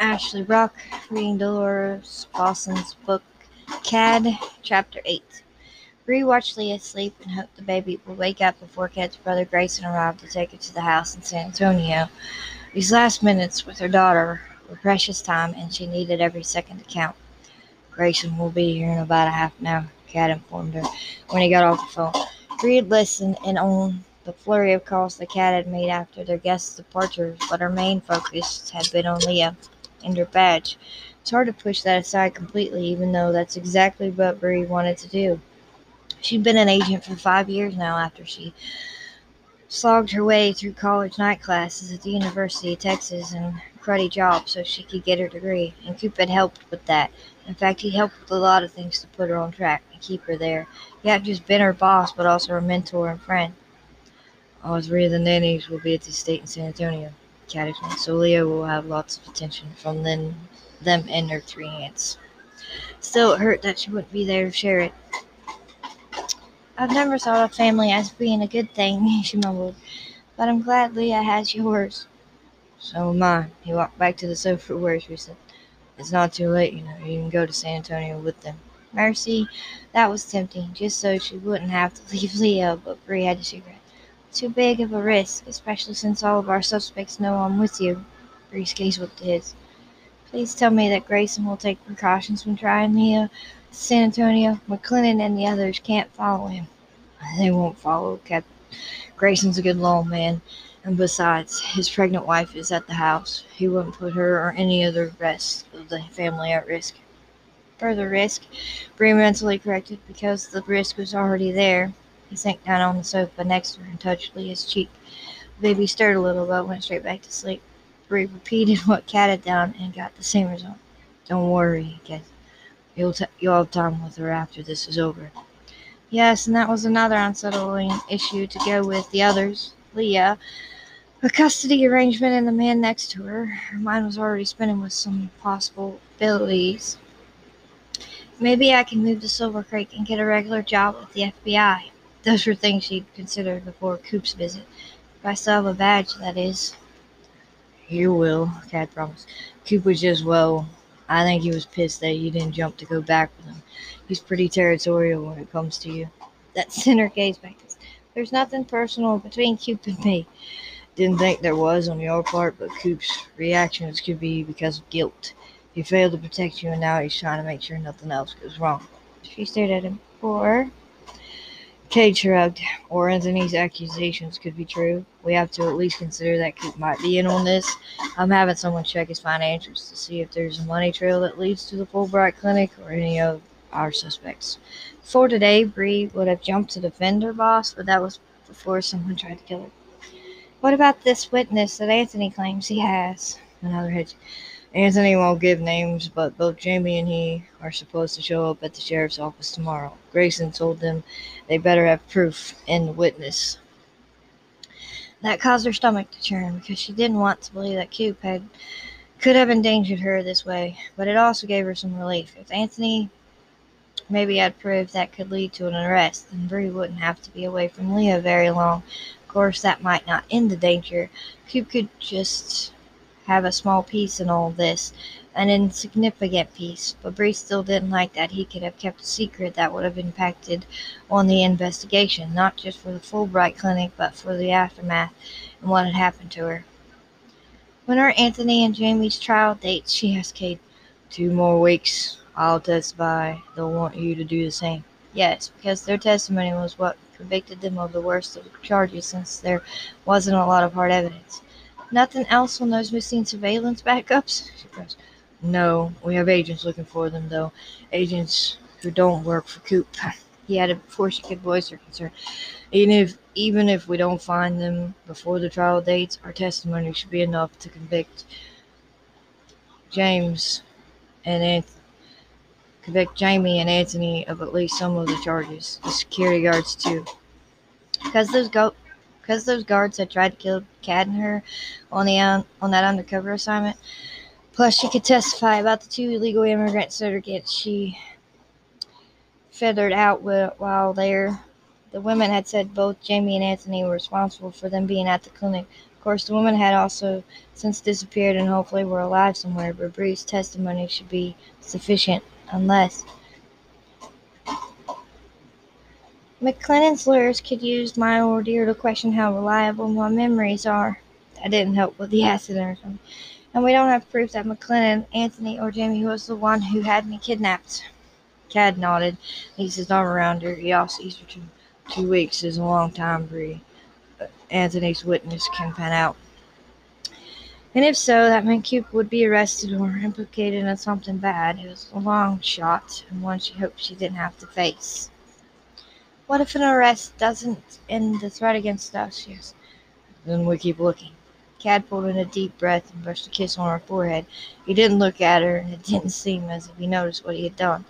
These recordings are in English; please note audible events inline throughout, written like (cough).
Ashley Rock, reading Delores Fossen's book Cade, Chapter 8. Bree watched Leah sleep and hoped the baby would wake up before Cade's brother Grayson arrived to take her to the house in San Antonio. These last minutes with her daughter were precious time, and she needed every second to count. Grayson will be here in about a half an hour, Cade informed her when he got off the phone. Bree had listened and on the flurry of calls the Cade had made after their guest's departure, but her main focus had been on Leah and her badge. It's hard to push that aside completely, even though that's exactly what Bree wanted to do. She'd been an agent for five years now after she slogged her way through college night classes at the University of Texas and cruddy job so she could get her degree, and Coop had helped with that. In fact, he helped with a lot of things to put her on track and keep her there. He hadn't just been her boss, but also her mentor and friend. All three of the nannies will be at the estate in San Antonio. So Leah will have lots of attention from them, them and her three aunts. Still, it hurt that she wouldn't be there to share it. I've never thought of family as being a good thing, (laughs) she mumbled, but I'm glad Leah has yours. So am I. He walked back to the sofa where she said, It's not too late, you know. You can go to San Antonio with them. Mercy, that was tempting, just so she wouldn't have to (laughs) leave Leah, but Bree had a cigarette. Too big of a risk, especially since all of our suspects know I'm with you. Bree's gaze went to his. Please tell me that Grayson will take precautions when trying Leah uh, to San Antonio. McClinton and the others can't follow him. They won't follow. Cap- Grayson's a good law man, and besides, his pregnant wife is at the house. He wouldn't put her or any other rest of the family at risk. Further risk, Bree mentally corrected, because the risk was already there. He sank down on the sofa next to her and touched Leah's cheek. The baby stirred a little, but went straight back to sleep. Bree repeated (laughs) what Cade had done and got the same result. Don't worry, Cade. You'll, t- you'll have time with her after this is over. Yes, and that was another unsettling issue to go with the others. Leah, a custody arrangement, and the man next to her. Her mind was already spinning with some possibilities. Maybe I can move to Silver Creek and get a regular job with the FBI. Those were things she'd considered before Coop's visit. If I still have a badge, that is. You will, Cade promised. Coop was just, well, I think he was pissed that you didn't jump to go back with him. He's pretty territorial when it comes to you. That center gaze back. There's nothing personal between Coop and me. Didn't think there was on your part, but Coop's reactions could be because of guilt. He failed to protect you, and now he's trying to make sure nothing else goes wrong. She stared at him. Or Cade shrugged. Or Anthony's accusations could be true. We have to at least consider that Coop might be in on this. I'm having someone check his financials to see if there's a money trail that leads to the Fulbright Clinic or any of our suspects. Before today, Bree would have jumped to defend her boss, but that was before someone tried to kill her. What about this witness that Anthony claims he has? Another hedge. Anthony won't give names, but both Jamie and he are supposed to show up at the sheriff's office tomorrow. Grayson told them they better have proof and witness. That caused her stomach to churn because she didn't want to believe that Coop had could have endangered her this way, but it also gave her some relief. If Anthony maybe had proof that could lead to an arrest, then Bree wouldn't have to be away from Leah very long. Of course, that might not end the danger. Coop could just have a small piece in all this, an insignificant piece, but Bree still didn't like that he could have kept a secret that would have impacted on the investigation, not just for the Fulbright Clinic, but for the aftermath and what had happened to her. When are Anthony and Jamie's trial dates? she asked Cade. Two more weeks. I'll testify. They'll want you to do the same. Yes, because their testimony was what convicted them of the worst of the charges since there wasn't a lot of hard evidence. Nothing else on those missing surveillance backups? She pressed. No, we have agents looking for them, though. Agents who don't work for Coop. He added before she could voice her concern. Even if even if we don't find them before the trial dates, our testimony should be enough to convict James and Anthony, convict Jamie and Anthony of at least some of the charges. The security guards too. Because those go because those guards had tried to kill Cade and her on the on that undercover assignment. Plus, she could testify about the two illegal immigrants that immigrant surrogates she feathered out while there. The women had said both Jamie and Anthony were responsible for them being at the clinic, Of course, the women had also since disappeared and hopefully were alive somewhere, but Bree's testimony should be sufficient unless McClennan's lawyers could use my ordeal to question how reliable my memories are. That didn't help with the or something. And we don't have proof that McClennan, Anthony, or Jamie was the one who had me kidnapped. Cade nodded. His arm around her. He also used her two, two weeks is a long time, Bree. Anthony's witness can pan out. And if so, that meant Cupid would be arrested or implicated in something bad. It was a long shot, and one she hoped she didn't have to face. What if an arrest doesn't end the threat against us? Yes. Then we keep looking. Cade pulled in a deep breath and brushed a kiss on her forehead. He didn't look at her, and it didn't seem as if he noticed what he had done.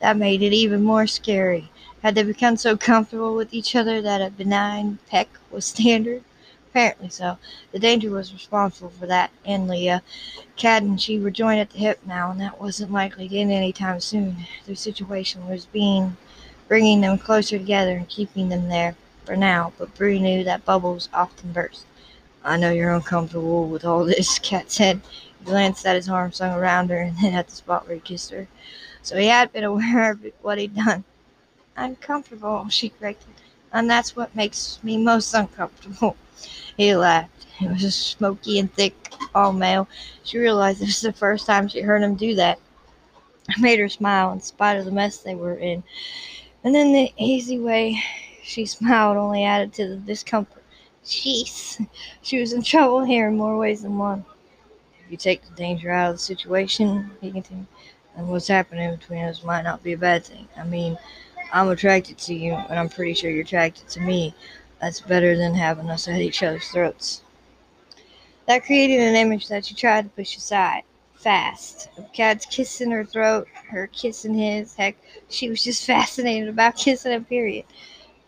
That made it even more scary. Had they become so comfortable with each other that a benign peck was standard? Apparently so. The danger was responsible for that, and Leah. Cade and she were joined at the hip now, and that wasn't likely to end any time soon. Their situation was being bringing them closer together and keeping them there for now, but Bree knew that bubbles often burst. I know you're uncomfortable with all this, (laughs) Cade said. He glanced at his arm slung around her and then at the spot where he kissed her. So he had been aware of what he'd done. Uncomfortable, she corrected. And that's what makes me most uncomfortable. (laughs) He laughed. It was smoky and thick, all male. She realized it was the first time she heard him do that. It made her smile in spite of the mess they were in. And then the easy way she smiled only added to the discomfort. Jeez, she was in trouble here in more ways than one. If you take the danger out of the situation, he continued, and what's happening between us might not be a bad thing. I mean, I'm attracted to you, and I'm pretty sure you're attracted to me. That's better than having us at each other's throats. That created an image that she tried to push aside. Fast. Of Cade's kissing her throat, her kissing his. Heck, she was just (laughs) fascinated about kissing him, period.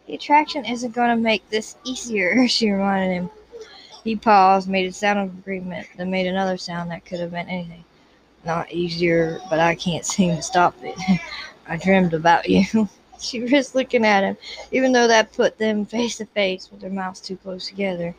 The attraction isn't going to make this easier, (laughs) she reminded him. He paused, made a sound of agreement, then made another sound that could have meant anything. Not easier, but I can't seem to stop it. (laughs) I dreamed about you. she was looking at him, even though that put them face to face with their mouths too close together.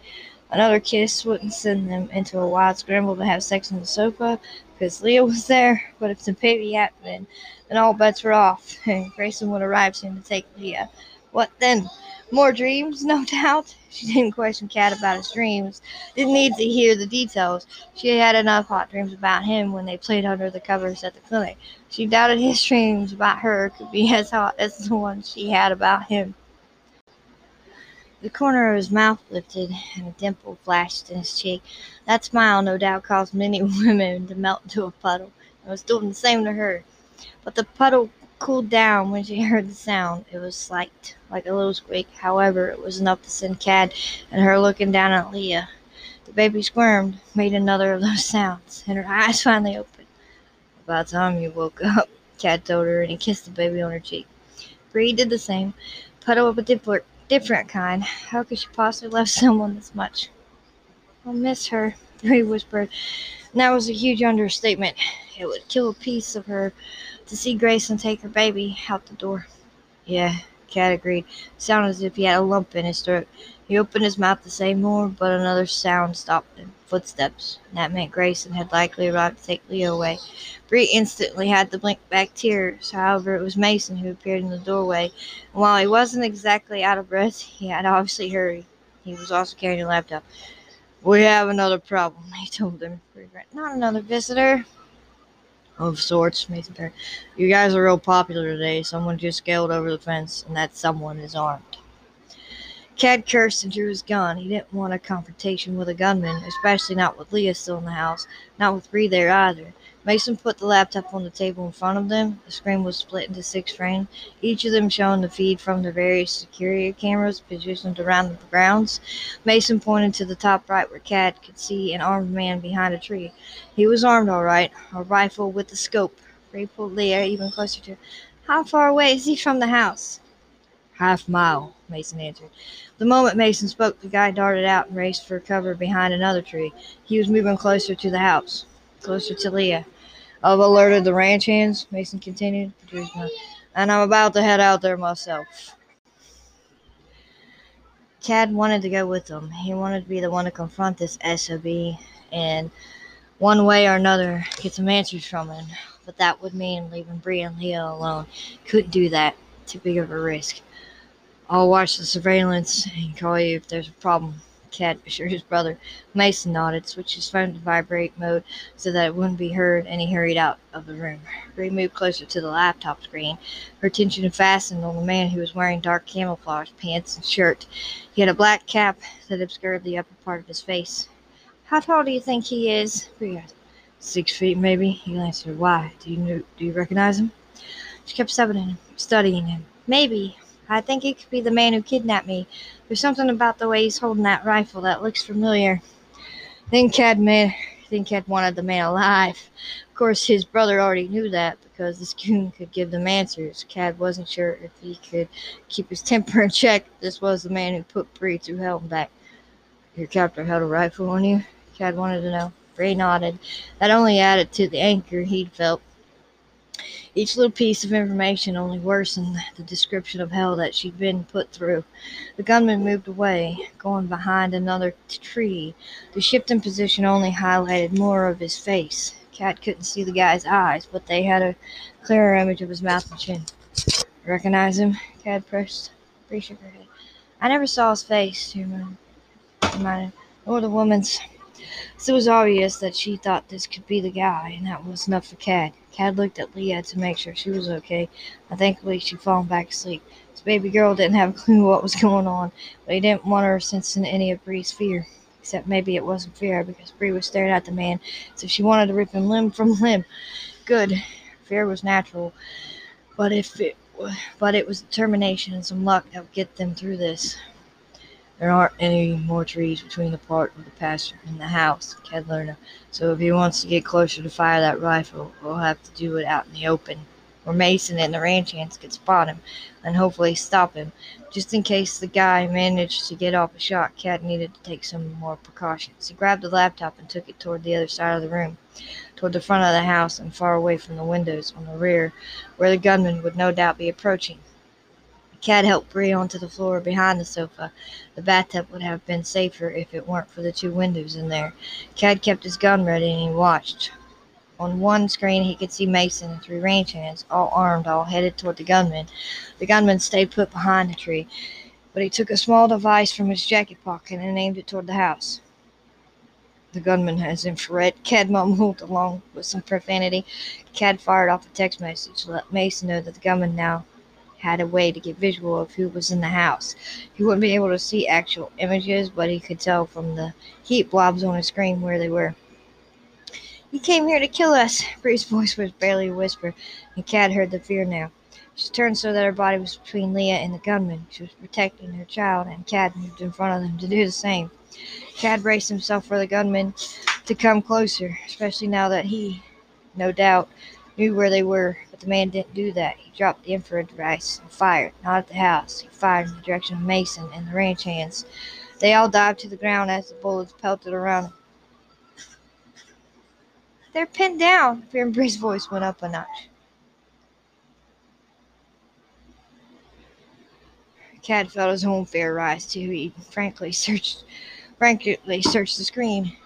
Another kiss wouldn't send them into a wild scramble to have sex on the sofa because Leah was there. But if the baby happened, then all bets were off, (laughs) and Grayson would arrive soon to take Leah. What then? More dreams, no (laughs) doubt. She didn't question Cade about his dreams. Didn't need to hear the details. She had enough hot dreams about him when they played under the covers at the clinic. She doubted his (laughs) dreams about her could be as hot as the ones she had about him. The corner of his mouth lifted, and a dimple flashed in his cheek. That smile no doubt caused many (laughs) women to melt into a puddle, and was doing the same to her. But the puddle cooled down when she (laughs) heard the sound. It was slight, like a little squeak. However, it was enough to send Cade and her looking down at Leah. The baby squirmed, made another of those (laughs) sounds, and her eyes finally opened. About time you woke up, Cade told her, and he kissed the baby on her cheek. Bree did the same, puddle of a different, different kind. How could she possibly love someone this much? I'll miss her, (laughs) Bree whispered. And that was a huge understatement. It would kill a piece of her to see Grayson take her baby out the door. Yeah, Cade agreed. Sounded as if he had a lump in his throat. He opened his mouth to say more, but another sound stopped him. Footsteps. That meant Grayson had likely arrived to take Leah away. Bree instantly had to blink back tears. However, it was Mason who appeared in the doorway. And while he wasn't exactly out of breath, he had obviously hurried. He was also carrying a laptop. We have another problem, (laughs) he told them. Not another visitor, of sorts. Mason. You guys are real popular today. Someone just scaled over the fence, and that someone is armed. Cade cursed and drew his gun. He didn't want a confrontation with a gunman, especially not with Leah still in the house, not with Bree there either. Mason put the laptop on the table in front of them. The screen was split into six frames, each of them showing the feed from the various security cameras positioned around the grounds. Mason pointed to the top right where Cade could see an armed man behind a tree. He was armed all right, a rifle with a scope. Bree pulled Leah even closer to her. How far away is he from the house? Half mile, Mason answered. The moment Mason spoke, the guy darted out and raced for cover behind another tree. He was moving closer to the house, closer to Leah. I've alerted the ranch hands, Mason continued, and I'm about to head out there myself. Cade wanted to go with them. He wanted to be the one to confront this SOB and one way or another get some answers from him. But that would mean leaving Bree and Leah alone. Couldn't do that. Too big of a risk. I'll watch the surveillance and call you if there's a problem. Cade assured his brother. Mason nodded, switched his phone to vibrate mode so that it wouldn't be heard, and he hurried out of the room. Bree moved closer to the laptop screen, her attention fastened on the man who was wearing dark camouflage pants and shirt. He had a black cap that obscured the upper part of his face. How tall do you think he is? Bree. Six feet, maybe. He answered. Why? Do you know, do you recognize him? She kept studying him, studying him. Maybe. I think he could be the man who kidnapped me. There's something about the way he's holding that rifle that looks familiar. Then Cade made think Cade wanted the man alive. Of course, his brother already knew that because this goon could give them answers. Cade wasn't sure if he could keep his temper in check. This was the man who put Bree through hell and back. Your captor held a rifle on you? Cad wanted to know. Bree nodded. That only added to the anger he'd felt. Each little piece of information only worsened the description of hell that she'd been put through. The gunman moved away, going behind another tree. The shift in position only highlighted more of his face. Cade couldn't see the guy's eyes, but they had a clearer image of his mouth and chin. Recognize him? Cade pressed. Bree shook her head. I never saw his face, she reminded, or the woman's. So it was obvious that she thought this could be the guy, and that was enough for Cade. Cade looked at Leah to make sure she was okay, and thankfully she'd fallen back asleep. His baby girl didn't have a clue what was going on, but he didn't want her sensing any of Bree's fear. Except maybe it wasn't fear, because Bree was staring at the man if she wanted to rip him limb from limb. Good. Fear was natural, but if it but it was determination and some luck that would get them through this. There aren't any more trees between the part of the pasture and the house, learned, so if he wants to get closer to fire that rifle, we'll have to do it out in the open, where Mason and the ranch hands could spot him, and hopefully stop him. Just in case the guy managed to get off a shot, Cade needed to take some more precautions. He grabbed the laptop and took it toward the other side of the room, toward the front of the house and far away from the windows on the rear, where the gunman would no doubt be approaching. Cade helped Bree onto the floor behind the sofa. The bathtub would have been safer if it weren't for the two windows in there. Cade kept his gun ready and he watched. On one screen, he could see Mason and three ranch hands, all armed, all headed toward the gunman. The gunman stayed put behind the tree, but he took a small device from his jacket pocket and aimed it toward the house. The gunman has infrared, Cade mumbled along with some profanity. Cade fired off a text message to let Mason know that the gunman now had a way to get visual of who was in the house. He wouldn't be able to see actual images, but he could tell from the heat blobs on his screen where they were. He came here to kill us. Bree's voice was barely a whisper, and Cade heard the fear now. She turned so that her body was between Leah and the gunman. She was protecting her child, and Cade moved in front of them to do the same. Cade braced himself for the gunman to come closer, especially now that he, no doubt, knew where they were, but the man didn't do that. He dropped the infrared device and fired, not at the house. He fired in the direction of Mason and the ranch hands. They all dived to the ground as the bullets pelted around them. They're pinned down. Bree's voice went up a notch. Cade felt his own fear rise too. He frankly searched, frankly searched the screen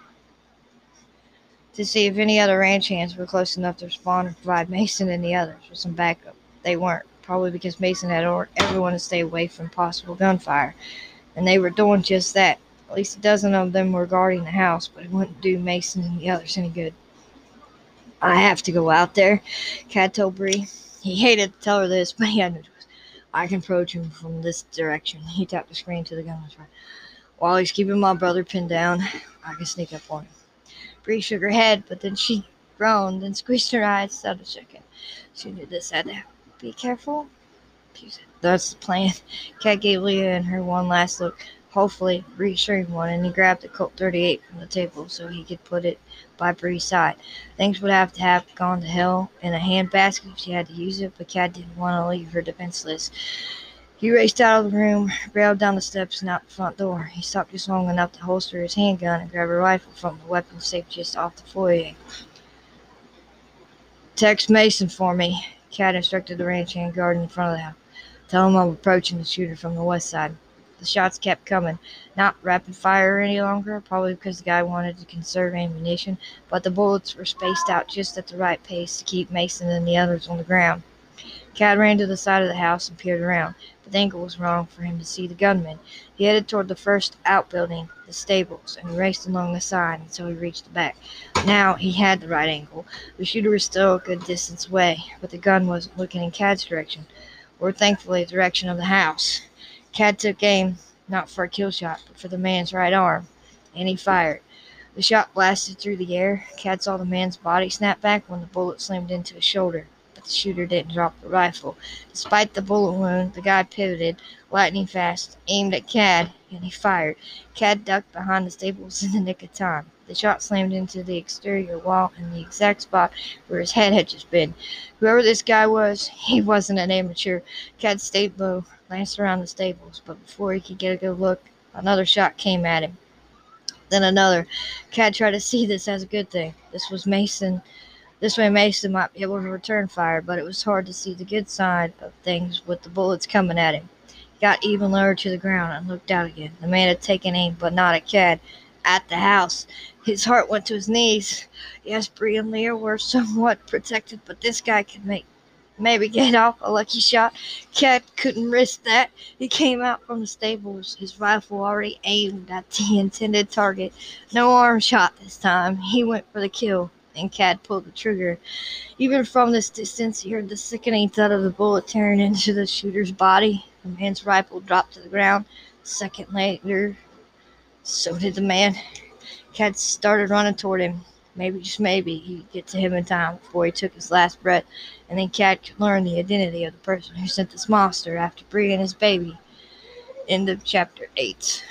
to see if any other ranch hands were close enough to respond and provide Mason and the others with some backup. They weren't, probably because Mason had ordered everyone to stay away from possible gunfire, and they were doing just that. At least a dozen of them were guarding the house, but it wouldn't do Mason and the others any good. I have to go out there, Cade told Bree. He hated to tell her this, but he had no choice. I can approach him from this direction. He tapped the screen to the gunman's right. While he's keeping my brother pinned down, I can sneak up on him. Bree shook her head, but then she groaned and squeezed her eyes so to second. She knew this had to be careful. She said, That's the plan. (laughs) Cade gave Leah and her one last look, hopefully reassuring one, and he grabbed the Colt 38 from the table so he could put it by Bree's side. Things would have to have gone to hell in a handbasket if she had to use it, but Cade didn't want to leave her defenseless. He raced out of the room, barreled down the steps, and out the front door. He stopped just long enough to holster his handgun and grab a rifle from the weapon safe just off the foyer. Text Mason for me, Cade instructed the ranch hand guard in front of the house. Tell him I'm approaching the shooter from the west side. The shots kept coming. Not rapid fire any longer, probably because the guy wanted to conserve ammunition, but the bullets were spaced out just at the right pace to keep Mason and the others on the ground. Cade ran to the side of the house and peered around, but the angle was wrong for him to see the gunman. He headed toward the first outbuilding, the stables, and raced along the side until he reached the back. Now he had the right angle. The shooter was still a good distance away, but the gun wasn't looking in Cade's direction, or thankfully the direction of the house. Cade took aim, not for a kill shot, but for the man's right arm, and he fired. The shot blasted through the air. Cade saw the man's body snap back when the bullet slammed into his shoulder the shooter didn't drop the rifle. Despite the bullet wound, the guy pivoted, lightning fast, aimed at Cade, and he fired. Cade ducked behind the stables in the nick of time. The shot slammed into the exterior wall in the exact spot where his head had just been. Whoever this guy was, (laughs) he wasn't an amateur. Cade stayed low, glanced around the stables, but before he could get a good look, another shot came at him. Then another. Cade tried to see this as a good thing. This was Mason this way Mason might be able to return fire, but it was hard to see the good side of things with the bullets coming at him. He got even lower to the ground and looked out again. The man had taken aim, but not at Cade. At the house. His heart went to his knees. Yes, Bree and Leah were somewhat (laughs) protected, but this guy could make maybe get (laughs) off a lucky shot. Cade couldn't risk that. He came out from the stables, his rifle already aimed at the (laughs) intended target. No arm shot this time. He went for the kill and Cade pulled the trigger. Even from this distance, he heard the sickening thud of the bullet tearing into the shooter's body. The man's rifle dropped to the ground. A second later, so did the man. Cade started running toward him. Maybe, just maybe, he'd get to him in time before he took his last breath, and then Cade could learn the identity of the person who sent this monster after Bree and his baby. End of chapter 8.